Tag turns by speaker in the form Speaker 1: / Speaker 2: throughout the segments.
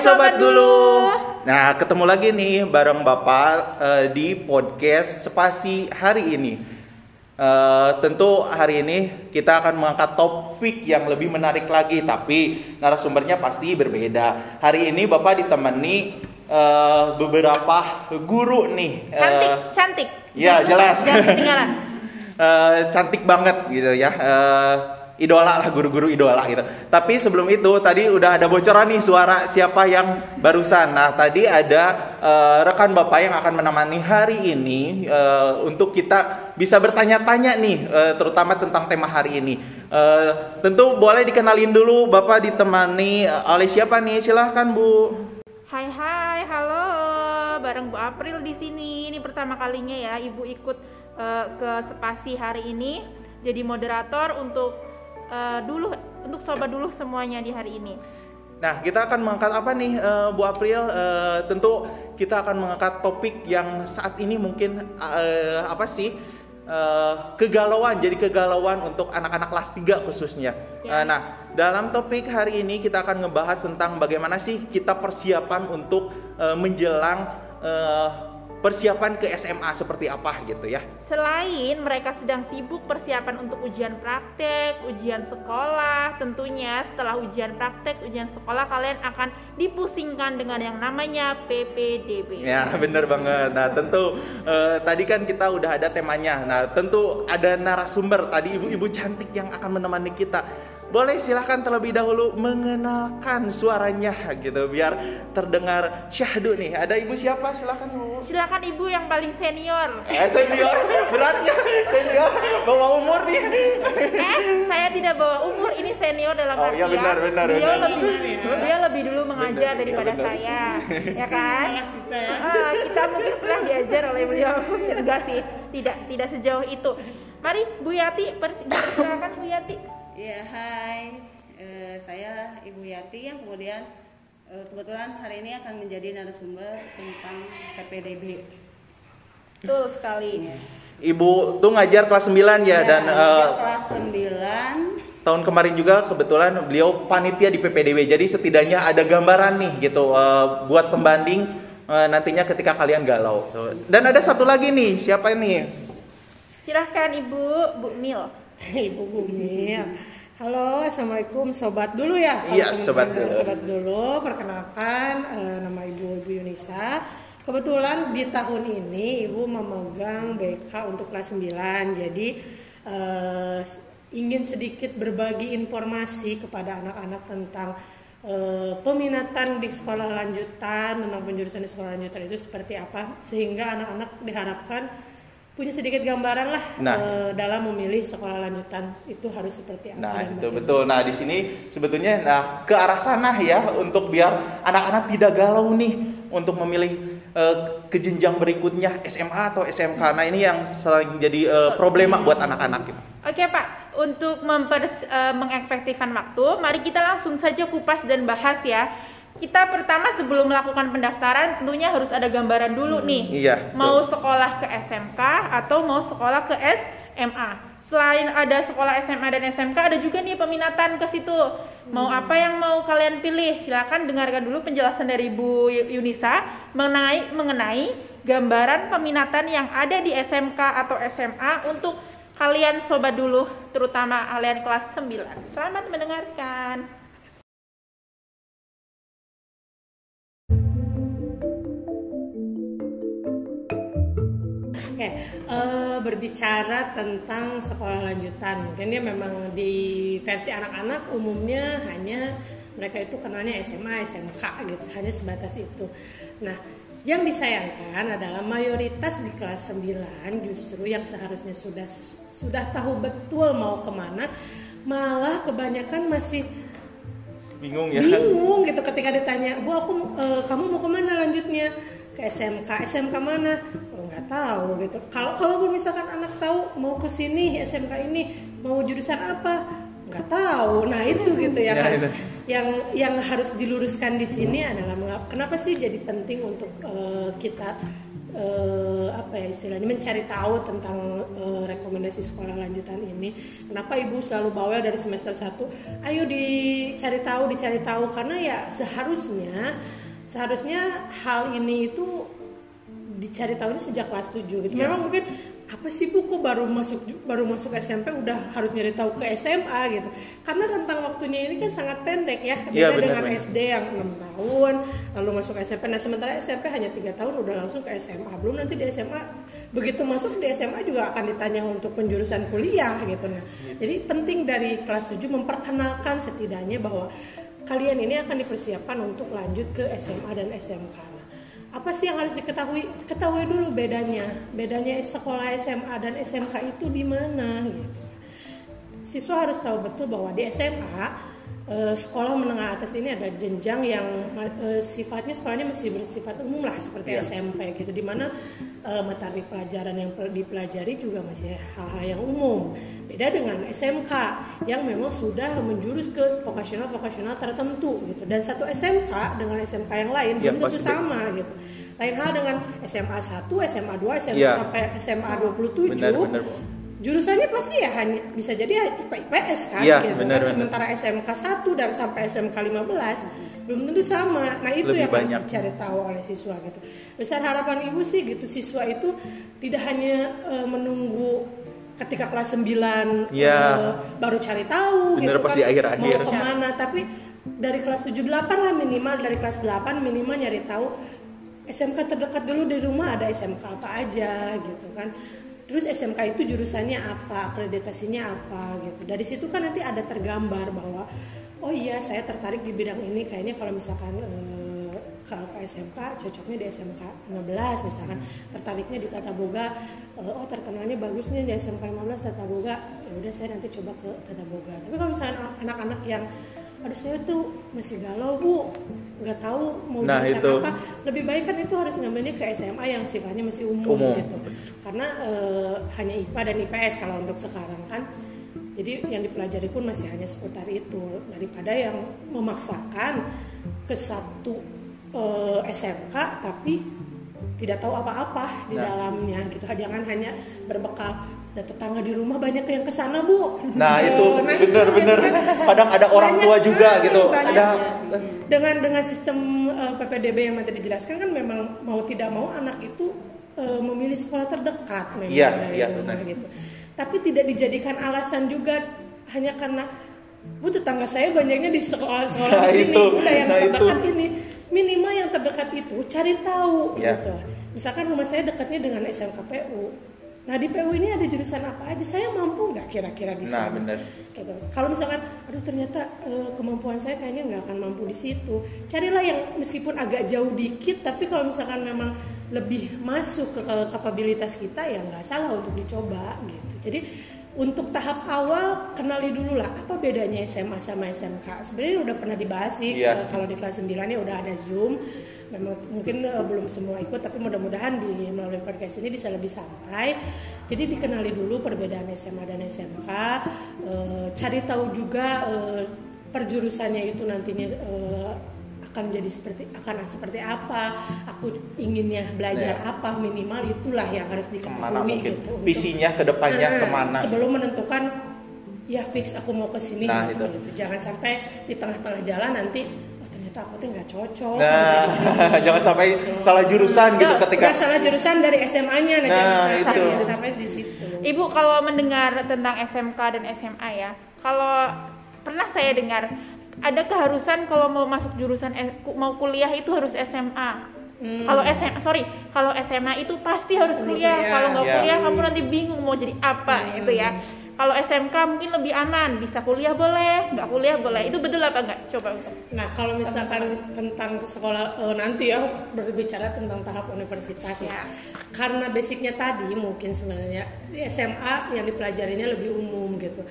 Speaker 1: sobat dulu. Nah, ketemu lagi nih bareng Bapak eh, di podcast Spasi hari ini. Eh, tentu hari ini kita akan mengangkat topik yang lebih menarik lagi, tapi narasumbernya pasti berbeda. Hari ini Bapak ditemani eh, beberapa guru nih.
Speaker 2: Cantik, cantik.
Speaker 1: ya, jelas.
Speaker 2: Jangan ketinggalan.
Speaker 1: eh, cantik banget gitu ya. Eh, idola lah guru-guru idola gitu. Tapi sebelum itu tadi udah ada bocoran nih suara siapa yang barusan. Nah tadi ada eh, rekan bapak yang akan menemani hari ini eh, untuk kita bisa bertanya-tanya nih, eh, terutama tentang tema hari ini. Eh, tentu boleh dikenalin dulu bapak ditemani eh, oleh siapa nih? Silahkan bu.
Speaker 2: Hai hai, halo. Bareng Bu April di sini. Ini pertama kalinya ya Ibu ikut eh, ke Spasi hari ini jadi moderator untuk eh, dulu untuk sobat dulu semuanya di hari ini.
Speaker 1: Nah, kita akan mengangkat apa nih, eh, Bu April? Eh, tentu kita akan mengangkat topik yang saat ini mungkin eh, apa sih? eh, kegalauan, jadi kegalauan untuk anak-anak kelas 3 khususnya.
Speaker 2: Ya.
Speaker 1: Eh, nah, dalam topik hari ini kita akan ngebahas tentang bagaimana sih kita persiapan untuk eh, menjelang eh, persiapan ke SMA seperti apa gitu ya.
Speaker 2: Selain mereka sedang sibuk persiapan untuk ujian praktek, ujian sekolah, tentunya setelah ujian praktek, ujian sekolah kalian akan dipusingkan dengan yang namanya PPDB.
Speaker 1: Ya bener banget. Nah tentu eh, tadi kan kita udah ada temanya. Nah tentu ada narasumber tadi ibu-ibu cantik yang akan menemani kita. Boleh silahkan terlebih dahulu mengenalkan suaranya gitu biar terdengar syahdu nih. Ada ibu siapa? Silahkan bu.
Speaker 2: Silakan ibu yang paling senior.
Speaker 1: Eh senior berat ya senior bawa umur nih.
Speaker 2: Eh, saya tidak bawa umur. Ini senior dalam
Speaker 1: Oh,
Speaker 2: artian
Speaker 1: iya, benar, benar,
Speaker 2: beliau
Speaker 1: benar.
Speaker 2: lebih dia lebih dulu mengajar
Speaker 1: Benar,
Speaker 2: daripada
Speaker 1: iya, benar.
Speaker 2: saya, ya kan? Ah, kita mungkin pernah diajar oleh beliau. Enggak sih, tidak tidak sejauh itu. Mari Bu Yati, pers- silakan Bu Yati.
Speaker 3: Ya, hai. Eh, saya Ibu Yati yang kemudian eh, kebetulan hari ini akan menjadi narasumber tentang PPDB.
Speaker 2: Betul sekali.
Speaker 1: Ibu tuh ngajar kelas 9 ya, dan
Speaker 3: Ya,
Speaker 1: eh,
Speaker 3: kelas 9
Speaker 1: tahun kemarin juga kebetulan beliau panitia di PPDB. Jadi setidaknya ada gambaran nih gitu eh, buat pembanding eh, nantinya ketika kalian galau. Dan ada satu lagi nih, siapa nih?
Speaker 2: Silahkan Ibu Bu Mil.
Speaker 4: Ibu Bumi. Halo, assalamualaikum sobat dulu ya.
Speaker 1: Iya, sobat dulu.
Speaker 4: Sobat dulu, perkenalkan eh, nama Ibu Ibu Yunisa. Kebetulan di tahun ini Ibu memegang BK untuk kelas 9. Jadi eh, ingin sedikit berbagi informasi kepada anak-anak tentang eh, peminatan di sekolah lanjutan, tentang penjurusan di sekolah lanjutan itu seperti apa sehingga anak-anak diharapkan punya sedikit gambaran lah
Speaker 1: Nah.
Speaker 4: eh, dalam memilih sekolah lanjutan itu harus seperti apa
Speaker 1: Nah, itu
Speaker 4: bagaimana.
Speaker 1: betul. Nah, di sini sebetulnya nah ke arah sana ya untuk biar anak-anak tidak galau nih untuk memilih eh, ke jenjang berikutnya SMA atau SMK. Nah, ini yang selalu jadi eh, problema buat anak-anak gitu.
Speaker 2: Oke Pak, untuk eh, mengefektifkan waktu, mari kita langsung saja kupas dan bahas ya. Kita pertama sebelum melakukan pendaftaran tentunya harus ada gambaran dulu nih.
Speaker 1: Iya,
Speaker 2: Mau
Speaker 1: betul.
Speaker 2: sekolah ke SMK atau mau sekolah ke SMA. Selain ada sekolah SMA dan SMK, ada juga nih peminatan ke situ. Mau apa yang mau kalian pilih? Silakan dengarkan dulu penjelasan dari Bu Yunisa mengenai mengenai gambaran peminatan yang ada di SMK atau SMA untuk kalian sobat dulu, terutama kalian kelas 9. Selamat mendengarkan.
Speaker 4: Oke, eh, berbicara tentang sekolah lanjutan, mungkin dia memang di versi anak-anak umumnya hanya mereka itu kenalnya SMA, SMK gitu, hanya sebatas itu. Nah, yang disayangkan adalah mayoritas di kelas 9 justru yang seharusnya sudah sudah tahu betul mau ke mana, malah kebanyakan masih
Speaker 1: Bingung ya.
Speaker 4: bingung gitu ketika ditanya bu aku eh, kamu mau ke mana lanjutnya ke SMK SMK mana nggak tahu gitu kalau kalau misalkan anak tahu mau ke sini SMK ini mau jurusan apa nggak tahu nah itu gitu yang
Speaker 1: Ya,
Speaker 4: harus
Speaker 1: itu.
Speaker 4: yang yang harus diluruskan di sini adalah mengapa- kenapa sih jadi penting untuk eh, kita eh, apa ya istilahnya mencari tahu tentang eh, rekomendasi sekolah lanjutan ini. Kenapa ibu selalu bawel dari semester 1? Ayo dicari tahu, dicari tahu karena ya seharusnya seharusnya hal ini itu dicari tahunya sejak kelas 7 gitu.
Speaker 1: Iya.
Speaker 4: Memang mungkin apa sih bu kok baru masuk baru masuk SMP udah harus nyari tahu ke SMA gitu. Karena rentang waktunya ini kan sangat pendek ya. Beda
Speaker 1: Iya, benar,
Speaker 4: dengan
Speaker 1: benar.
Speaker 4: SD yang enam tahun lalu masuk SMP nah sementara SMP hanya tiga tahun udah langsung ke SMA belum nanti di SMA begitu masuk di SMA juga akan ditanya untuk penjurusan kuliah gitu. Nah jadi penting dari kelas 7 memperkenalkan setidaknya bahwa kalian ini akan dipersiapkan untuk lanjut ke SMA dan SMK apa sih yang harus diketahui? Ketahui dulu bedanya. Bedanya sekolah SMA dan SMK itu di mana gitu. Siswa harus tahu betul bahwa di SMA eh, sekolah menengah atas ini ada jenjang yang eh, sifatnya sekolahnya masih bersifat umum lah seperti
Speaker 1: Iya.
Speaker 4: SMP gitu di mana eh, materi pelajaran yang pel- dipelajari juga masih hal-hal yang umum beda dengan SMK yang memang sudah menjurus ke vokasional vokasional tertentu gitu dan satu SMK dengan SMK yang lain
Speaker 1: Iya,
Speaker 4: belum tentu sama gitu lain hal dengan SMA 1, SMA 2, SMA
Speaker 1: Iya.
Speaker 4: sampai SMA 27
Speaker 1: Benar, benar.
Speaker 4: Jurusannya pasti ya hanya bisa jadi ya IPA IPS kan
Speaker 1: Iya,
Speaker 4: gitu
Speaker 1: benar,
Speaker 4: kan
Speaker 1: benar.
Speaker 4: sementara SMK 1 dan sampai SMK 15 belum tentu sama nah itu
Speaker 1: Lebih
Speaker 4: yang harus
Speaker 1: banyak.
Speaker 4: dicari tahu oleh siswa gitu besar harapan ibu sih gitu siswa itu tidak hanya eh, menunggu ketika kelas 9
Speaker 1: Iya.
Speaker 4: eh, baru cari tahu
Speaker 1: Bener,
Speaker 4: gitu
Speaker 1: pas
Speaker 4: kan
Speaker 1: di akhir-akhir.
Speaker 4: mau ke mana tapi dari kelas 7 8 lah minimal dari kelas 8 minimal nyari tahu SMK terdekat dulu di rumah ada SMK apa aja gitu kan terus SMK itu jurusannya apa? Akreditasinya apa gitu. Dari situ kan nanti ada tergambar bahwa oh iya saya tertarik di bidang ini. Kayaknya kalau misalkan eh, kalau ke SMK cocoknya di SMK 15 misalkan. Tertariknya di Tata Boga eh, oh terkenalnya bagusnya di SMK 15 Tata Boga. Ya udah saya nanti coba ke Tata Boga. Tapi kalau misalkan anak-anak yang aduh saya tuh masih galau bu nggak tahu mau
Speaker 1: Nah,
Speaker 4: jurusan
Speaker 1: itu.
Speaker 4: apa lebih baik kan itu harus ngambilnya ke SMA yang sifatnya masih umum,
Speaker 1: Umum.
Speaker 4: gitu karena eh, hanya IPA dan IPS kalau untuk sekarang kan jadi yang dipelajari pun masih hanya seputar itu daripada yang memaksakan ke satu eh, SMK tapi tidak tahu apa-apa di
Speaker 1: Nah.
Speaker 4: dalamnya gitu jangan hanya berbekal ada tetangga di rumah banyak yang ke sana bu
Speaker 1: Nah,
Speaker 4: Eh,
Speaker 1: itu
Speaker 4: nah,
Speaker 1: bener-bener
Speaker 4: gitu kan.
Speaker 1: kadang ada orang
Speaker 4: Banyak,
Speaker 1: tua juga gitu.
Speaker 4: banyak.
Speaker 1: Ada
Speaker 4: dengan dengan sistem eh, PPDB yang tadi dijelaskan kan memang mau tidak mau anak itu eh, memilih sekolah terdekat memang
Speaker 1: Iya,
Speaker 4: dari
Speaker 1: iya,
Speaker 4: rumah
Speaker 1: benar.
Speaker 4: gitu. Tapi tidak dijadikan alasan juga hanya karena bu tetangga saya banyaknya di sekolah-sekolah
Speaker 1: Nah,
Speaker 4: di sini,
Speaker 1: itu.
Speaker 4: udah yang
Speaker 1: Nah,
Speaker 4: terdekat
Speaker 1: itu.
Speaker 4: ini minimal yang terdekat itu cari tahu
Speaker 1: Iya.
Speaker 4: gitu. Misalkan rumah saya dekatnya dengan SMKPU. Nah di PU ini ada jurusan apa aja? Saya mampu nggak kira-kira di
Speaker 1: Nah,
Speaker 4: sana?
Speaker 1: benar.
Speaker 4: gitu. Kalau misalkan, aduh ternyata eh, kemampuan saya kayaknya nggak akan mampu di situ. Carilah yang meskipun agak jauh dikit, tapi kalau misalkan memang lebih masuk ke, ke kapabilitas kita ya nggak salah untuk dicoba gitu. Jadi untuk tahap awal kenali dulu lah apa bedanya SMA sama SMK. Sebenarnya udah pernah dibahas sih
Speaker 1: Iya.
Speaker 4: eh, kalau di kelas 9 nya udah ada Zoom. Memang mungkin eh, belum semua ikut tapi mudah-mudahan di melalui podcast ini bisa lebih santai. Jadi dikenali dulu perbedaan SMA dan SMK. eh, cari tahu juga eh, perjurusannya itu nantinya eh, akan jadi seperti akan seperti apa. Aku inginnya belajar
Speaker 1: Ya.
Speaker 4: apa minimal itulah yang harus diketahui
Speaker 1: mungkin
Speaker 4: gitu.
Speaker 1: visinya ke depannya
Speaker 4: Nah,
Speaker 1: ke mana?
Speaker 4: Sebelum menentukan ya fix aku mau ke sini
Speaker 1: Nah,
Speaker 4: gitu.
Speaker 1: itu.
Speaker 4: Jangan sampai di tengah-tengah jalan nanti aku tuh nggak cocok.
Speaker 1: Nah, jangan sampai salah jurusan gitu
Speaker 4: Udah-
Speaker 1: ketika
Speaker 4: udah salah jurusan dari SMA-nya nah,
Speaker 1: Nah, itu.
Speaker 4: sampai, sampai di situ.
Speaker 2: Ibu kalau mendengar tentang SMK dan SMA ya, kalau pernah saya dengar ada keharusan kalau mau masuk jurusan eh, mau kuliah itu harus SMA.
Speaker 4: Hmm.
Speaker 2: Kalau SMA, sorry, kalau SMA itu pasti harus kuliah.
Speaker 4: kuliah.
Speaker 2: Kalau nggak
Speaker 1: Ya.
Speaker 2: kuliah kamu nanti bingung mau jadi apa
Speaker 4: Hmm.
Speaker 2: gitu ya. Kalau SMK mungkin lebih aman, bisa kuliah boleh, nggak kuliah boleh. Itu betul apa enggak? Coba untuk.
Speaker 4: Nah, kalau misalkan tentang sekolah eh, nanti ya berbicara tentang tahap universitas ya.
Speaker 2: Ya.
Speaker 4: Karena basicnya tadi mungkin sebenarnya di SMA yang dipelajarinya lebih umum gitu.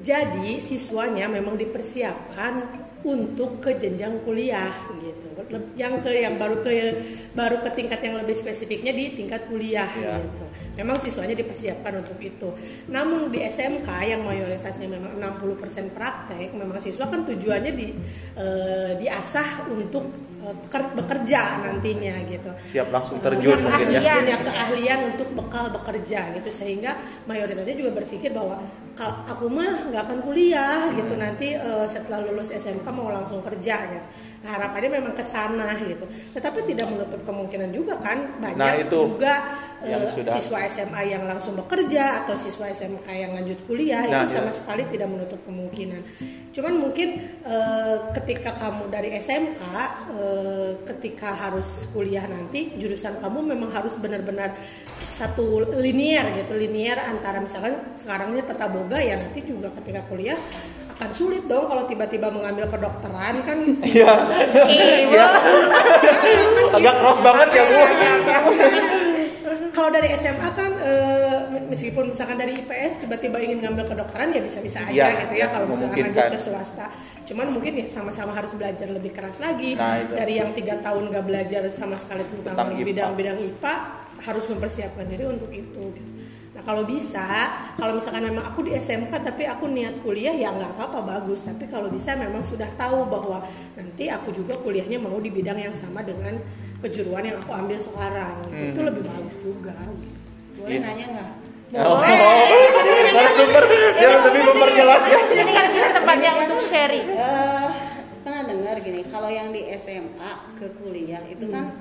Speaker 4: Jadi siswanya memang dipersiapkan untuk ke jenjang kuliah gitu. Yang ke yang baru ke baru ke tingkat yang lebih spesifiknya di tingkat kuliah
Speaker 1: Ya.
Speaker 4: gitu. Memang siswanya dipersiapkan untuk itu. Namun di SMK yang mayoritasnya memang 60% praktek, memang siswa kan tujuannya di eh, diasah untuk eh, beker- bekerja nantinya gitu.
Speaker 1: Siap langsung
Speaker 4: Eh,
Speaker 1: terjun
Speaker 4: punya
Speaker 1: mungkin ya.
Speaker 4: punya keahlian untuk bekal bekerja gitu sehingga mayoritasnya juga berpikir bahwa kalau aku mah nggak akan kuliah gitu nanti eh, setelah lulus SMK mau langsung kerja gitu. Nah, harapannya memang ke sana gitu. Tetapi tidak menutup kemungkinan juga kan banyak
Speaker 1: Nah, itu
Speaker 4: juga
Speaker 1: yang sudah-
Speaker 4: siswa SMA yang langsung bekerja atau siswa SMK yang lanjut kuliah
Speaker 1: Nah,
Speaker 4: itu sama
Speaker 1: iya.
Speaker 4: sekali tidak menutup kemungkinan. Cuman mungkin eh, ketika kamu dari SMK, eh, ketika harus kuliah nanti jurusan kamu memang harus benar-benar satu linear gitu, linear antara misalkan sekarangnya tata boga ya nanti juga ketika kuliah akan sulit dong kalau tiba-tiba mengambil kedokteran kan
Speaker 1: Iya.
Speaker 2: Ibu.
Speaker 1: Iya. Agak cross banget ya, Bu.
Speaker 4: Ya, misalkan, kalau dari SMA kan eh, meskipun misalkan dari IPS tiba-tiba ingin ngambil kedokteran ya bisa-bisa aja
Speaker 1: Iya,
Speaker 4: gitu ya kalau misalkan lanjut ke swasta. Cuman mungkin ya sama-sama harus belajar lebih keras lagi
Speaker 1: Nah, itu.
Speaker 4: dari yang tiga tahun gak belajar sama sekali tentang,
Speaker 1: Tentang IPA.
Speaker 4: bidang-bidang IPA harus mempersiapkan diri untuk itu. gitu. Nah kalau bisa, kalau misalkan memang aku di SMK tapi aku niat kuliah ya nggak apa-apa bagus. Tapi kalau bisa memang sudah tahu bahwa nanti aku juga kuliahnya mau di bidang yang sama dengan kejuruan yang aku ambil sekarang. Gitu. Itu
Speaker 1: Hmm.
Speaker 4: lebih bagus juga. gitu.
Speaker 3: Boleh
Speaker 1: Iya.
Speaker 3: nanya nggak?
Speaker 1: Oh, narasumber dia lebih memperjelas ya.
Speaker 2: Ini kan kita tempatnya untuk sharing.
Speaker 3: Eh, pernah dengar gini, kalau yang di SMA ke kuliah itu kan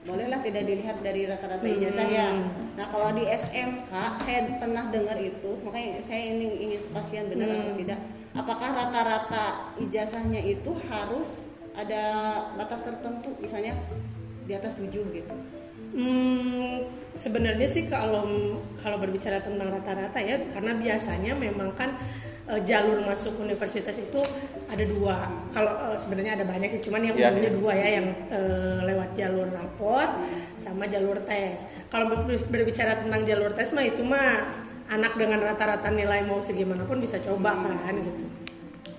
Speaker 3: bolehlah tidak dilihat dari rata-rata ijazah ya. Nah kalau di SMK saya pernah dengar itu, makanya saya ini ingin kepastian benar atau tidak. Apakah rata-rata ijazahnya itu harus ada batas tertentu, misalnya di atas 7 gitu?
Speaker 4: Hmm, sebenarnya sih kalau kalau berbicara tentang rata-rata ya, karena biasanya memang kan eh, jalur masuk universitas itu ada dua. Kalau eh, sebenarnya ada banyak sih, cuman yang
Speaker 1: Ya,
Speaker 4: umumnya
Speaker 1: ya.
Speaker 4: dua ya, yang eh, lewat jalur rapot sama jalur tes. Kalau ber- berbicara tentang jalur tes mah itu mah anak dengan rata-rata nilai mau segimanapun bisa coba kan gitu.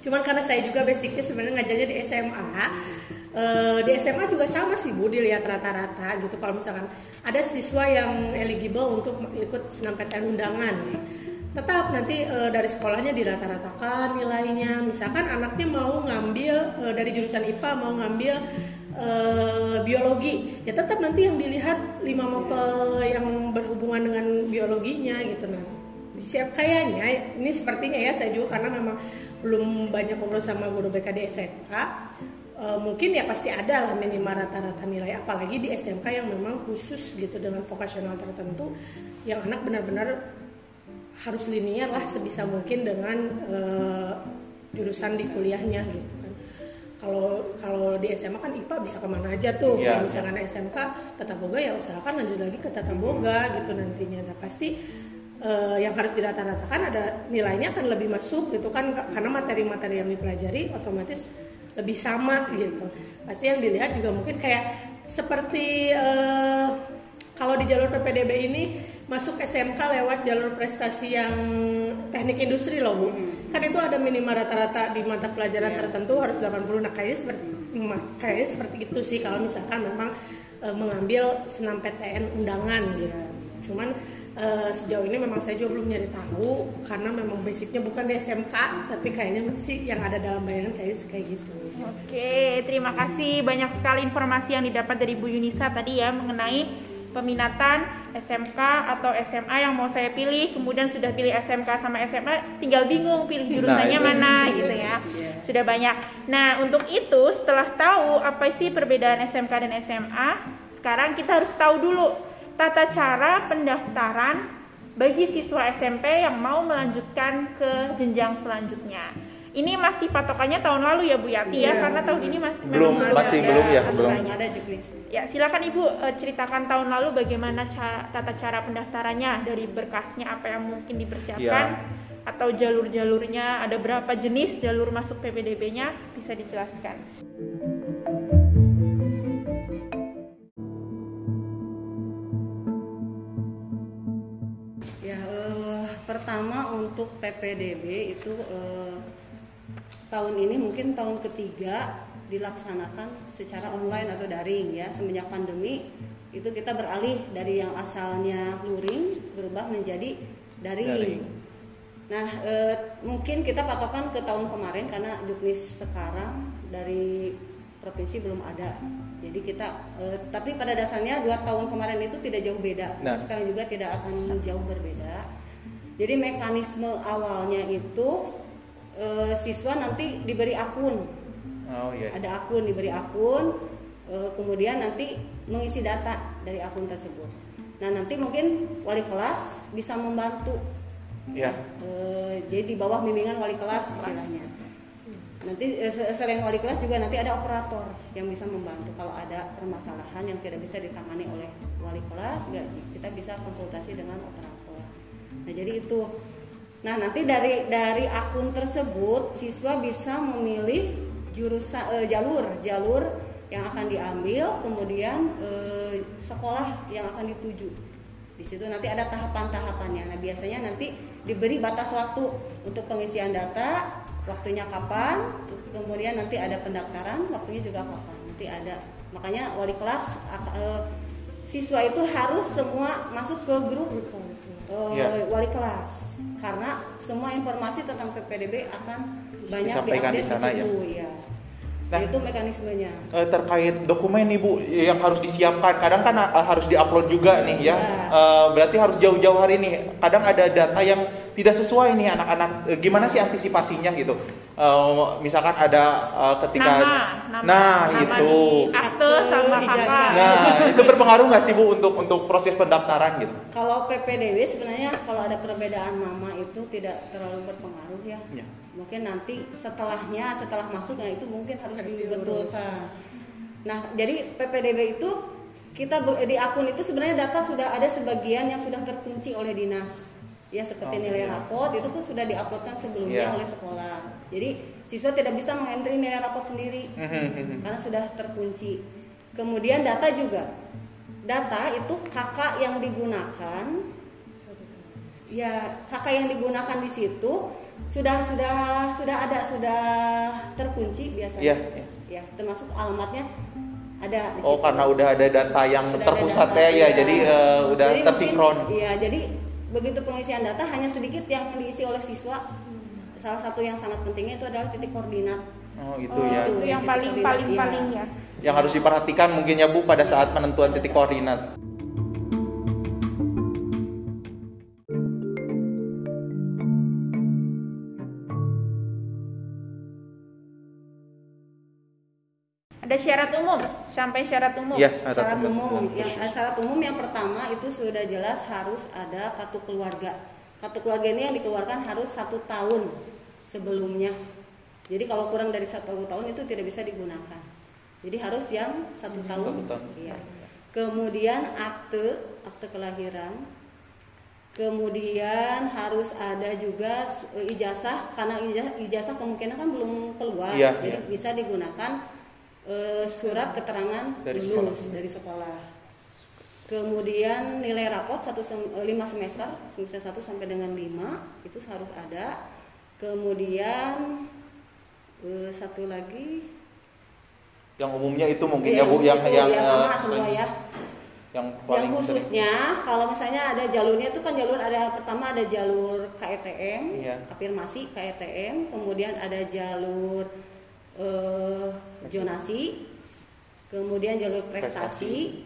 Speaker 4: Cuman karena saya juga basicnya sebenarnya ngajarnya di SMA, eh, di SMA juga sama sih Bu dilihat rata-rata gitu. Kalau misalkan ada siswa yang eligible untuk ikut senam PTN undangan, tetap nanti eh, dari sekolahnya dirata-ratakan nilainya. Misalkan anaknya mau ngambil eh, dari jurusan IPA mau ngambil biologi, ya tetap nanti yang dilihat lima mapel yang berhubungan dengan biologinya gitu nah siap kayaknya ini sepertinya ya saya juga karena memang belum banyak ngobrol sama guru BK di SMK eh, mungkin ya pasti ada lah minimal rata-rata nilai apalagi di SMK yang memang khusus gitu dengan vokasional tertentu yang anak benar-benar harus linear lah sebisa mungkin dengan eh, jurusan di kuliahnya gitu kan. Kalau kalau di SMA kan IPA bisa ke mana aja tuh.
Speaker 1: Iya.
Speaker 4: kalau misalkan SMK tata boga ya usahakan lanjut lagi ke tata boga gitu nantinya. Nah pasti eh, yang harus dirata-ratakan ada nilainya akan lebih masuk gitu kan karena materi-materi yang dipelajari otomatis lebih sama gitu. Pasti yang dilihat juga mungkin kayak seperti eh, kalau di jalur PPDB ini masuk SMK lewat jalur prestasi yang teknik industri loh bu. Kan itu ada minimal rata-rata di mata pelajaran tertentu harus 80 nah kayaknya seperti kayaknya seperti itu sih kalau misalkan memang eh, mengambil senam PTN undangan gitu. Cuman eh, sejauh ini memang saya juga belum nyari tahu karena memang basicnya bukan di SMK tapi kayaknya masih yang ada dalam bayangan kayaknya sih kayak gitu
Speaker 2: Oke, terima kasih banyak sekali informasi yang didapat dari Bu Yunisa tadi ya mengenai peminatan SMK atau SMA yang mau saya pilih, kemudian sudah pilih SMK sama SMA, tinggal bingung pilih jurusannya
Speaker 1: itu.
Speaker 2: mana gitu ya. Sudah banyak. Nah, untuk itu setelah tahu apa sih perbedaan SMK dan SMA, sekarang kita harus tahu dulu tata cara pendaftaran bagi siswa SMP yang mau melanjutkan ke jenjang selanjutnya. Ini masih patokannya tahun lalu ya Bu Yati ya,
Speaker 4: Iya.
Speaker 2: karena tahun ini masih
Speaker 1: Belum, masih
Speaker 2: ada
Speaker 1: belum ya, belum.
Speaker 3: Ada juknis.
Speaker 2: Ya, silakan Ibu eh, ceritakan tahun lalu bagaimana ca- tata cara pendaftarannya dari berkasnya apa yang mungkin dipersiapkan
Speaker 1: Ya.
Speaker 2: atau jalur-jalurnya ada berapa jenis jalur masuk PPDB-nya bisa dijelaskan.
Speaker 3: Pertama untuk PPDB itu eh, tahun ini mungkin tahun ketiga dilaksanakan secara online atau daring ya semenjak pandemi itu kita beralih dari yang asalnya luring berubah menjadi daring.
Speaker 1: Daring.
Speaker 3: Nah, e, mungkin kita patokan ke tahun kemarin karena juknis sekarang dari provinsi belum ada. Jadi kita, e, tapi pada dasarnya dua tahun kemarin itu tidak jauh beda.
Speaker 1: Nah.
Speaker 3: Sekarang juga tidak akan jauh berbeda. Jadi mekanisme awalnya itu e, siswa nanti diberi akun.
Speaker 1: Oh iya.
Speaker 3: ada akun diberi akun eh, kemudian nanti mengisi data dari akun tersebut. Nah nanti mungkin wali kelas bisa membantu.
Speaker 1: Ya.
Speaker 3: Eh, jadi di bawah bimbingan wali kelas istilahnya. Nanti se- selain wali kelas juga nanti ada operator yang bisa membantu kalau ada permasalahan yang tidak bisa ditangani oleh wali kelas kita bisa konsultasi dengan operator nah jadi itu nah nanti dari dari akun tersebut siswa bisa memilih jurusan eh, jalur jalur yang akan diambil kemudian eh, sekolah yang akan dituju di situ nanti ada tahapan-tahapannya. Nah, biasanya nanti diberi batas waktu untuk pengisian data, waktunya kapan, kemudian nanti ada pendaftaran, waktunya juga kapan. Nanti ada. Makanya wali kelas eh, siswa itu harus semua masuk ke grup eh,
Speaker 1: Iya.
Speaker 3: wali kelas karena semua informasi tentang PPDB akan banyak
Speaker 1: Disampaikan di sana, ya?
Speaker 3: situ, ya. Nah,
Speaker 1: Nah.
Speaker 3: itu mekanismenya.
Speaker 1: Eh, terkait dokumen nih Bu yang harus disiapkan. Kadang kan eh, harus diupload juga nih ya.
Speaker 3: Ya.
Speaker 1: Eh, berarti harus jauh-jauh hari nih. Kadang ada data yang tidak sesuai nih anak-anak. Eh, gimana sih antisipasinya gitu? Eh, misalkan ada eh, ketika
Speaker 2: nama, nama,
Speaker 1: Nah,
Speaker 2: nama
Speaker 1: itu.
Speaker 2: akte sama kakak.
Speaker 1: Nah, itu berpengaruh nggak sih Bu untuk untuk proses pendaftaran gitu?
Speaker 3: Kalau PPDB sebenarnya kalau ada perbedaan nama itu tidak terlalu berpengaruh ya.
Speaker 1: Ya.
Speaker 3: Mungkin nanti setelahnya, setelah masuknya itu mungkin harus,
Speaker 4: Harus
Speaker 3: dibetulkan. Nah, jadi PPDB itu kita di akun itu sebenarnya data sudah ada sebagian yang sudah terkunci oleh dinas. Ya
Speaker 1: Oh,
Speaker 3: seperti nilai
Speaker 1: iya.
Speaker 3: rapot itu pun sudah diuploadkan sebelumnya
Speaker 1: Iya.
Speaker 3: oleh sekolah. Jadi siswa tidak bisa mengentri nilai rapot sendiri
Speaker 1: Mhm.
Speaker 3: karena sudah terkunci. Kemudian data juga. Data itu kakak yang digunakan ya kakak yang digunakan di situ sudah sudah sudah ada sudah terkunci biasanya.
Speaker 1: Iya, iya.
Speaker 3: Ya, termasuk alamatnya ada di
Speaker 1: Oh,
Speaker 3: situ.
Speaker 1: karena udah ada data yang terpusat
Speaker 3: data,
Speaker 1: ya, ya,
Speaker 3: iya.
Speaker 1: jadi eh, udah
Speaker 3: Jadi
Speaker 1: tersinkron.
Speaker 3: Iya, jadi begitu pengisian data hanya sedikit yang diisi oleh siswa. Salah satu yang sangat pentingnya itu adalah titik koordinat.
Speaker 1: Oh, itu
Speaker 2: Oh,
Speaker 1: ya.
Speaker 2: itu yang
Speaker 3: Titik
Speaker 2: paling paling
Speaker 3: iya.
Speaker 2: paling ya.
Speaker 1: Yang harus diperhatikan mungkin ya Bu pada saat penentuan titik koordinat.
Speaker 2: Ada syarat umum, sampai syarat umum.
Speaker 1: Iya,
Speaker 3: Syarat umum, yang
Speaker 1: khusus.
Speaker 3: eh, syarat umum yang pertama itu sudah jelas harus ada kartu keluarga. Kartu keluarga ini yang dikeluarkan harus satu tahun sebelumnya. Jadi kalau kurang dari satu tahun itu tidak bisa digunakan. Jadi harus yang satu tahun.
Speaker 1: Satu tahun.
Speaker 3: Iya. Kemudian akte, akte kelahiran. Kemudian harus ada juga ijazah karena ijazah, ijazah kemungkinan kan belum keluar.
Speaker 1: Iya,
Speaker 3: Jadi
Speaker 1: iya.
Speaker 3: bisa digunakan eh, surat keterangan
Speaker 1: Dari
Speaker 3: lulus
Speaker 1: sekolah.
Speaker 3: dari sekolah. Kemudian nilai rapot satu sem- eh, lima semester, semester 1 sampai dengan 5 itu harus ada. Kemudian eh, satu lagi
Speaker 1: Yang umumnya itu mungkin
Speaker 3: Iya,
Speaker 1: ya Bu yang
Speaker 3: itu
Speaker 1: yang
Speaker 3: ya sama semua ya.
Speaker 1: yang
Speaker 3: Yang
Speaker 1: paling sering.
Speaker 3: khususnya kalau misalnya ada jalurnya itu kan jalur ada pertama ada jalur KETM,
Speaker 1: Iya.
Speaker 3: afirmasi KETM, kemudian ada jalur eh, jonasi, kemudian jalur prestasi,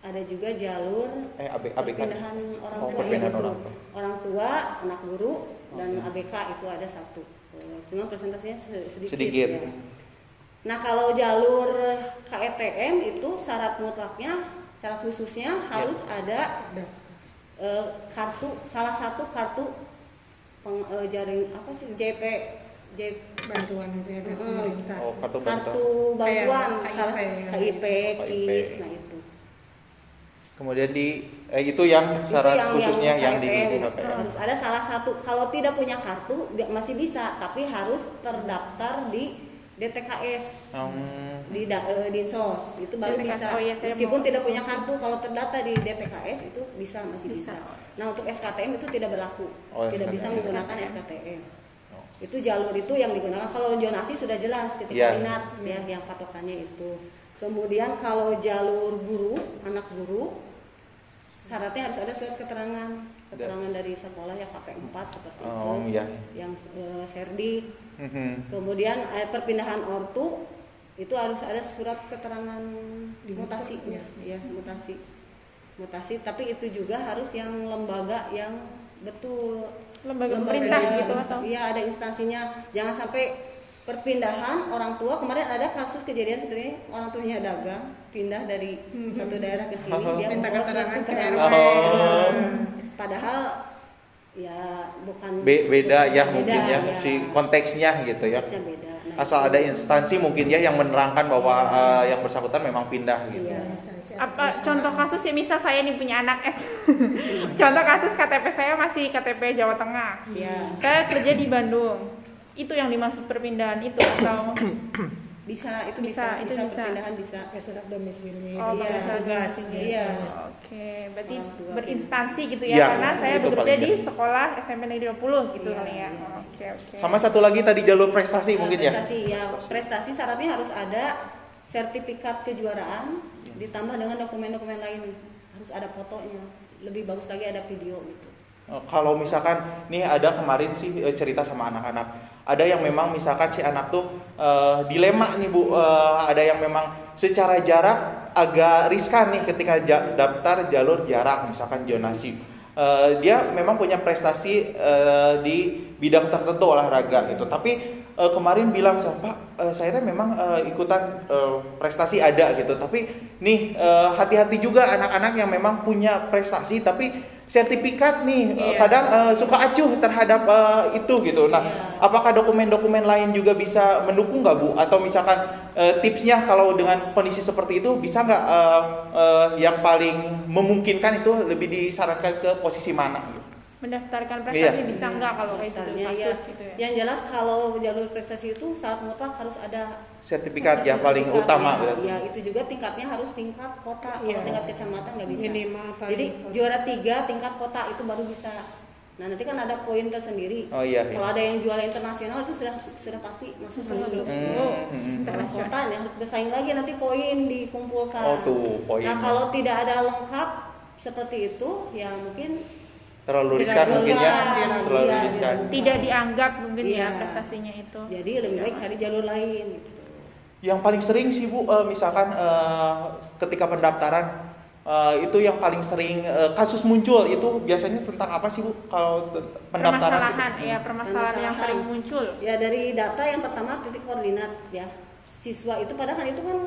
Speaker 3: ada juga jalur
Speaker 1: eh AB, ABK.
Speaker 3: perpindahan orang
Speaker 1: Oh,
Speaker 3: tua
Speaker 1: perpindahan
Speaker 3: itu.
Speaker 1: orang tua.
Speaker 3: orang tua, anak guru dan ABK itu ada satu. Eh, Cuma presentasinya se- sedikit.
Speaker 1: Sedikit.
Speaker 3: ya. Nah kalau jalur KETM itu syarat mutlaknya, syarat khususnya harus ada eh, kartu salah satu kartu peng, eh, jaring apa sih JP JP
Speaker 4: bantuan itu ya dari pemerintah.
Speaker 1: Oh, kartu bantuan.
Speaker 3: kartu bantuan
Speaker 4: KIP,
Speaker 3: salah KIP,
Speaker 1: KIP.
Speaker 3: KIS, nah itu.
Speaker 1: Kemudian di eh, itu yang
Speaker 3: Itu
Speaker 1: syarat
Speaker 3: yang-
Speaker 1: khususnya yang, di
Speaker 3: KPM.
Speaker 1: di KPM.
Speaker 3: harus ada salah satu kalau tidak punya kartu masih bisa tapi harus terdaftar di DTKS
Speaker 1: Hmm,
Speaker 3: di da- eh, dinsos itu baru
Speaker 2: DTKS,
Speaker 3: bisa
Speaker 2: oh iya,
Speaker 3: meskipun
Speaker 2: mau-
Speaker 3: tidak punya kartu kalau terdaftar di DTKS itu bisa masih bisa,
Speaker 2: Bisa.
Speaker 3: nah untuk SKTM itu tidak berlaku
Speaker 1: Oh,
Speaker 3: tidak bisa
Speaker 1: SKTM.
Speaker 3: menggunakan SKTM Itu jalur itu yang digunakan. Kalau zonasi sudah jelas titik
Speaker 1: Iya.
Speaker 3: koordinat ya yang patokannya itu. Kemudian kalau jalur guru, anak guru syaratnya harus ada surat keterangan keterangan dari sekolah ya KP4 seperti
Speaker 1: Oh,
Speaker 3: itu
Speaker 1: iya.
Speaker 3: yang eh, serdi
Speaker 1: Mhm.
Speaker 3: kemudian eh, perpindahan ortu itu harus ada surat keterangan mutasi ya, ya mutasi mutasi tapi itu juga harus yang lembaga yang betul
Speaker 2: Lembaga pemerintah
Speaker 3: ya,
Speaker 2: gitu atau?
Speaker 3: iya ada instansinya jangan sampai perpindahan orang tua kemarin ada kasus kejadian sebenarnya orang tuanya dagang pindah dari satu daerah ke sini
Speaker 1: Oh.
Speaker 3: dia
Speaker 4: Minta keterangan ke. RW.
Speaker 1: Oh.
Speaker 3: padahal ya bukan
Speaker 1: Be- beda ya
Speaker 3: beda,
Speaker 1: mungkin ya si konteksnya gitu ya.
Speaker 3: konteksnya beda Nah,
Speaker 1: Asal ada instansi mungkin ya yang menerangkan bahwa eh, yang bersangkutan memang pindah gitu.
Speaker 2: Apa contoh kasus ya misal saya nih punya anak S contoh kasus KTP saya masih KTP Jawa Tengah
Speaker 3: Iya.
Speaker 2: saya kerja di Bandung itu yang dimaksud perpindahan itu atau
Speaker 3: bisa itu
Speaker 2: Bisa,
Speaker 3: bisa
Speaker 2: itu
Speaker 3: bisa,
Speaker 2: bisa.
Speaker 3: perpindahan bisa
Speaker 4: Kayak surat domisili
Speaker 2: Oh,
Speaker 4: iya, tugas
Speaker 3: Iya.
Speaker 2: oke berarti
Speaker 3: tua.
Speaker 2: berinstansi gitu ya
Speaker 1: Iya,
Speaker 2: karena saya bekerja
Speaker 1: paling
Speaker 2: di sekolah SMP Negeri 20 gitu
Speaker 3: Iya,
Speaker 2: kali ya
Speaker 3: iya.
Speaker 2: oke oke
Speaker 1: Sama satu lagi tadi jalur prestasi mungkin ya.
Speaker 3: prestasi ya prestasi syaratnya harus ada sertifikat kejuaraan ditambah dengan dokumen-dokumen lain. Harus ada fotonya. Lebih bagus lagi ada video gitu.
Speaker 1: Eh, Kalau misalkan nih ada kemarin sih eh, cerita sama anak-anak, ada yang memang misalkan si anak tuh eh, dilema nih bu, Eh, ada yang memang secara jarak agak riskan nih ketika ja- daftar jalur jarak misalkan zonasi. Eh, dia memang punya prestasi eh, di bidang tertentu olahraga gitu, tapi eh, kemarin bilang sama Pak, eh, saya memang eh, ikutan eh, prestasi ada gitu, tapi nih eh, hati-hati juga anak-anak yang memang punya prestasi tapi sertifikat nih eh,
Speaker 4: Iya.
Speaker 1: kadang eh, suka acuh terhadap eh, itu gitu. Nah,
Speaker 3: Iya.
Speaker 1: apakah dokumen-dokumen lain juga bisa mendukung nggak bu? Atau misalkan eh, tipsnya kalau dengan kondisi seperti itu bisa nggak eh, eh, yang paling memungkinkan itu lebih disarankan ke posisi mana? gitu?
Speaker 2: Mendaftarkan prestasi
Speaker 1: Iya.
Speaker 2: bisa nggak kalau kayak gitu
Speaker 3: ya,
Speaker 2: gitu ya
Speaker 3: yang jelas kalau jalur prestasi itu syarat mutlak harus ada
Speaker 1: Sertifikat ya paling
Speaker 3: sertifikat,
Speaker 1: utama
Speaker 3: ya.
Speaker 1: berarti.
Speaker 3: Ya, itu juga tingkatnya harus tingkat kota. Kalau
Speaker 4: Iya.
Speaker 3: tingkat kecamatan nggak bisa.
Speaker 4: Minimal paling
Speaker 3: Jadi
Speaker 4: kota.
Speaker 3: juara tiga tingkat kota itu baru bisa. Nah nanti kan ada poin tersendiri.
Speaker 1: Oh iya.
Speaker 3: Kalau ada yang juara internasional itu sudah sudah pasti masuk
Speaker 4: Masuk.
Speaker 3: masuk.
Speaker 2: Oh,
Speaker 1: Hmm.
Speaker 3: Kalau kota ya harus bersaing lagi nanti poin dikumpulkan.
Speaker 1: Oh, tuh, poinnya.
Speaker 3: Nah kalau tidak ada lengkap seperti itu ya mungkin
Speaker 1: Terlalu riskan mungkin ya. Terlalu
Speaker 3: iya,
Speaker 1: riskan.
Speaker 3: iya.
Speaker 2: tidak dianggap mungkin
Speaker 3: Iya.
Speaker 2: ya prestasinya itu
Speaker 3: jadi lebih baik cari jalur lain. Gitu.
Speaker 1: Yang paling sering sih Bu, eh, misalkan eh, ketika pendaftaran eh, itu yang paling sering eh, kasus muncul itu biasanya tentang apa sih Bu kalau pendaftaran?
Speaker 2: permasalahan
Speaker 1: gitu?
Speaker 2: ya permasalahan yang
Speaker 3: Permasalahan.
Speaker 2: sering muncul
Speaker 3: Ya dari data yang pertama titik koordinat ya siswa itu padahal kan itu kan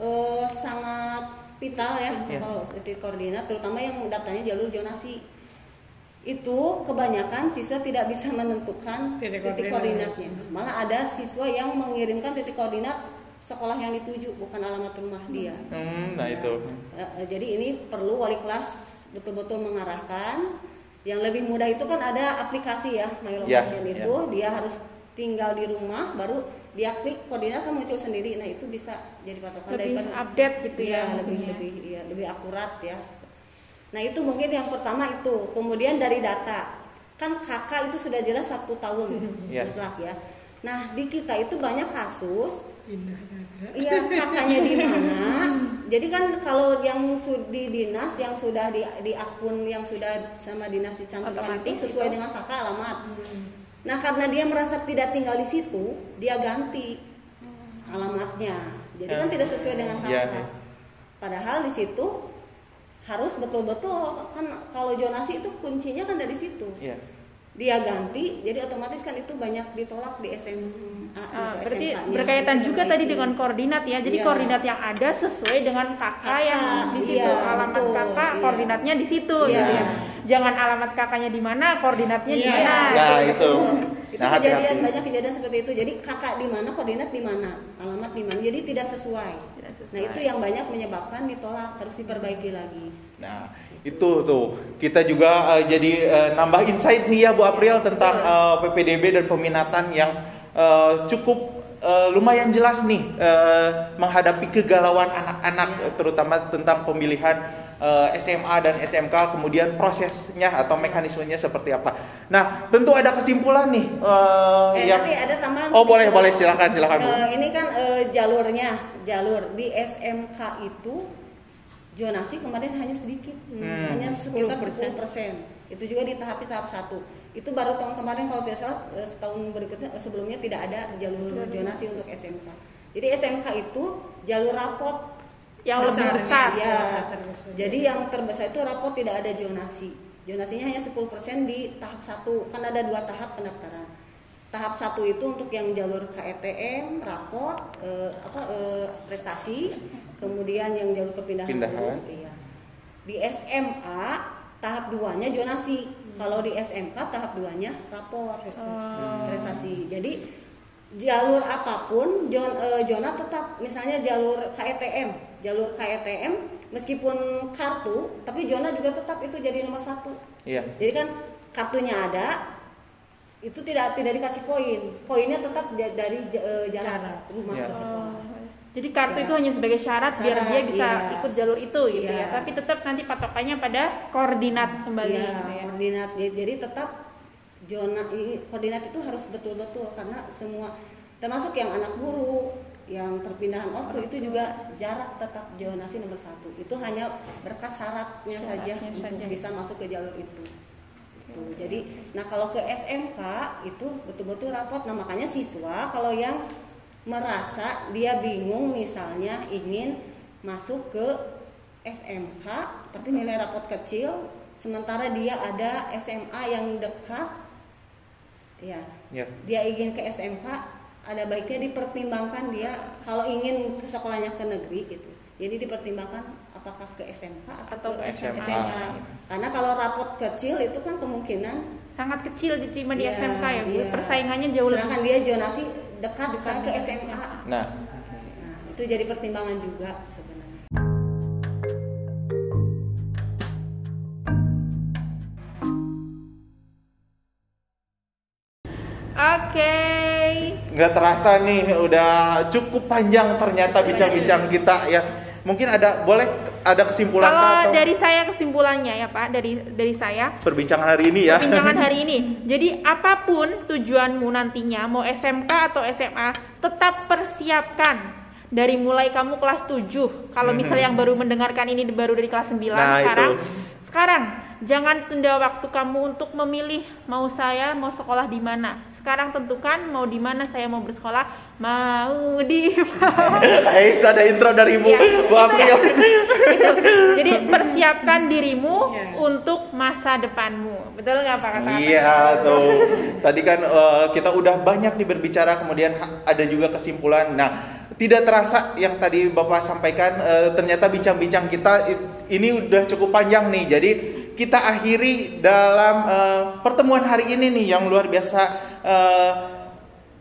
Speaker 3: eh, sangat vital ya
Speaker 1: Iya.
Speaker 3: kalau titik koordinat terutama yang daftarnya jalur zonasi itu kebanyakan siswa tidak bisa menentukan
Speaker 4: Titik
Speaker 3: titik,
Speaker 4: koordinat.
Speaker 3: koordinatnya malah ada siswa yang mengirimkan titik koordinat sekolah yang dituju bukan alamat rumah dia
Speaker 1: Hmm, nah itu.
Speaker 3: Eh, eh, jadi ini perlu wali kelas betul-betul mengarahkan. Yang lebih mudah itu kan ada aplikasi ya, My
Speaker 1: Ya,
Speaker 3: Location
Speaker 1: ya.
Speaker 3: itu dia harus tinggal di rumah baru dia klik koordinat kan muncul sendiri. Nah, itu bisa jadi patokan
Speaker 2: lebih
Speaker 3: daripada
Speaker 2: update gitu
Speaker 3: Iya,
Speaker 2: ya
Speaker 3: lebih
Speaker 2: ya.
Speaker 3: lebih iya, lebih akurat ya. Nah, itu mungkin yang pertama itu. Kemudian dari data. Kan kakak itu sudah jelas satu tahun
Speaker 1: Iya.
Speaker 3: mutlak ya. Nah, di kita itu banyak kasus Iya kakaknya di mana? Jadi kan kalau yang di dinas yang sudah di, di akun yang sudah sama dinas dicantumkan
Speaker 2: Otomatis
Speaker 3: itu sesuai
Speaker 2: itu.
Speaker 3: dengan kakak alamat. Nah karena dia merasa tidak tinggal di situ, dia ganti alamatnya. Jadi kan
Speaker 1: Hmm.
Speaker 3: tidak sesuai dengan
Speaker 1: Iya,
Speaker 3: kakak.
Speaker 1: iya.
Speaker 3: Padahal di situ harus betul-betul kan kalau zonasi itu kuncinya kan dari situ.
Speaker 1: Iya.
Speaker 3: Dia ganti, jadi otomatis kan itu banyak ditolak di SMA.
Speaker 2: Ah,
Speaker 3: gitu,
Speaker 2: berarti
Speaker 3: SMK-nya.
Speaker 2: berkaitan juga tadi
Speaker 3: Diperbaiki.
Speaker 2: dengan koordinat ya. Jadi
Speaker 3: Iya.
Speaker 2: koordinat yang ada sesuai dengan kakak
Speaker 3: Kakak,
Speaker 2: yang di situ.
Speaker 3: iya,
Speaker 2: alamat
Speaker 3: betul,
Speaker 2: kakak,
Speaker 3: iya.
Speaker 2: koordinatnya di situ
Speaker 3: Iya.
Speaker 2: gitu ya. Jangan alamat kakaknya di mana, koordinatnya di
Speaker 3: Iya.
Speaker 2: mana.
Speaker 1: Nah, itu.
Speaker 3: itu
Speaker 1: Nah,
Speaker 3: kejadian
Speaker 1: hati-hati.
Speaker 3: banyak kejadian seperti itu jadi kakak di mana koordinat di mana alamat di mana jadi tidak sesuai.
Speaker 2: Sesuai.
Speaker 3: nah itu yang banyak menyebabkan ditolak harus diperbaiki lagi.
Speaker 1: Nah, itu tuh. Kita juga eh, jadi eh, nambah insight nih ya Bu April tentang eh, PPDB dan peminatan yang eh, cukup eh, lumayan jelas nih eh, menghadapi kegalauan anak-anak terutama tentang pemilihan SMA dan SMK kemudian prosesnya atau mekanismenya seperti apa. Nah, tentu ada kesimpulan nih eh,
Speaker 3: Eh,
Speaker 1: yang
Speaker 3: tapi ada tambahan.
Speaker 1: Oh, boleh boleh silakan silakan Bu.
Speaker 3: Eh, ini kan eh, jalurnya, jalur di SMK itu zonasi kemarin hanya sedikit,
Speaker 1: Hmm.
Speaker 3: hanya sekitar
Speaker 4: 10%.
Speaker 3: 10%. Itu juga di tahap tahap satu. Itu baru tahun kemarin kalau tidak salah eh, setahun berikutnya eh, sebelumnya tidak ada jalur zonasi untuk SMK. Jadi SMK itu jalur rapot
Speaker 2: yang lebih
Speaker 4: Besar,
Speaker 2: besar.
Speaker 3: Ya, jadi yang terbesar itu rapot tidak ada zonasi. Zonasinya hanya 10% di tahap satu. Kan ada dua tahap pendaftaran. Tahap satu itu untuk yang jalur KETM, rapot, eh, apa eh, prestasi, kemudian yang jalur perpindahan.
Speaker 1: Pindahan.
Speaker 3: Iya. Di SMA tahap duanya zonasi. Kalau di SMK tahap duanya rapor
Speaker 2: Oh.
Speaker 3: prestasi. Jadi jalur apa pun jon- eh, zona tetap misalnya jalur KETM, jalur KETM meskipun kartu tapi zona juga tetap itu jadi nomor satu.
Speaker 1: Iya.
Speaker 3: Jadi kan kartunya ada itu tidak tidak dikasih poin. Poinnya tetap dari ja- jarak
Speaker 4: Jarak.
Speaker 3: rumah
Speaker 1: Iya.
Speaker 3: ke sekolah.
Speaker 2: Jadi kartu
Speaker 3: Syarat.
Speaker 2: itu hanya sebagai syarat, biar dia bisa
Speaker 3: iya.
Speaker 2: ikut jalur itu gitu
Speaker 3: Iya.
Speaker 2: ya. Tapi tetap nanti patokannya pada koordinat kembali
Speaker 3: Iya,
Speaker 2: gitu ya.
Speaker 3: koordinat. Jadi tetap zona ini koordinat itu harus betul-betul karena semua termasuk yang anak guru, yang perpindahan ortu itu juga jarak tetap zonasi nomor satu. Itu hanya berkas syaratnya saja
Speaker 2: Syaratnya
Speaker 3: untuk
Speaker 2: saja.
Speaker 3: bisa masuk ke jalur itu. Tuh, jadi, nah kalau ke SMK itu betul-betul rapot. Nah makanya siswa kalau yang merasa dia bingung misalnya ingin masuk ke SMK tapi nilai rapot kecil sementara dia ada SMA yang dekat ya
Speaker 1: Ya.
Speaker 3: dia ingin ke SMK ada baiknya dipertimbangkan dia kalau ingin ke sekolahnya ke negeri gitu jadi dipertimbangkan apakah ke SMK
Speaker 2: Atau
Speaker 3: atau,
Speaker 2: ke
Speaker 1: SMA.
Speaker 3: karena kalau rapot kecil itu kan kemungkinan
Speaker 2: Sangat kecil diterima di
Speaker 3: Iya,
Speaker 2: SMK ya, Bu.
Speaker 3: iya.
Speaker 2: Persaingannya jauh
Speaker 3: sedangkan
Speaker 2: lebih.
Speaker 3: dia zonasi dekat
Speaker 2: Dekat
Speaker 3: misalnya ke SMA
Speaker 2: SMA.
Speaker 1: Nah,
Speaker 3: Nah, itu jadi pertimbangan juga sebenarnya.
Speaker 1: Nggak terasa nih udah cukup panjang ternyata bincang-bincang kita ya. Mungkin ada boleh ada kesimpulan
Speaker 2: Kalau
Speaker 1: atau
Speaker 2: dari saya kesimpulannya ya Pak, dari dari saya
Speaker 1: perbincangan hari ini ya.
Speaker 2: perbincangan hari ini. Jadi apa pun tujuanmu nantinya, mau SMK atau SMA, tetap persiapkan dari mulai kamu kelas 7. Kalau misalnya yang baru mendengarkan ini baru dari kelas 9
Speaker 1: Mhm. Nah,
Speaker 2: sekarang.
Speaker 1: itu.
Speaker 2: Sekarang jangan tunda waktu kamu untuk memilih mau saya mau sekolah di mana. Sekarang tentukan mau di mana saya mau bersekolah, mau di
Speaker 1: Ais ada intro dari Ibu
Speaker 2: Iya.
Speaker 1: Bu April.
Speaker 2: Itu. Jadi persiapkan dirimu
Speaker 4: Iya.
Speaker 2: untuk masa depanmu. Betul nggak Pak kata
Speaker 1: Iya tuh. Tadi kan eh, kita udah banyak nih berbicara kemudian ada juga kesimpulan. Nah, tidak terasa yang tadi Bapak sampaikan eh, ternyata bincang-bincang kita ini udah cukup panjang nih. Jadi kita akhiri dalam eh, pertemuan hari ini nih yang luar biasa eh,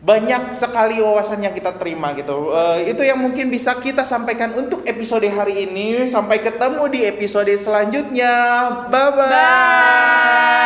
Speaker 1: banyak sekali wawasan yang kita terima gitu. Eh, itu yang mungkin bisa kita sampaikan untuk episode hari ini. Sampai ketemu di episode selanjutnya. Bye bye.
Speaker 2: Bye.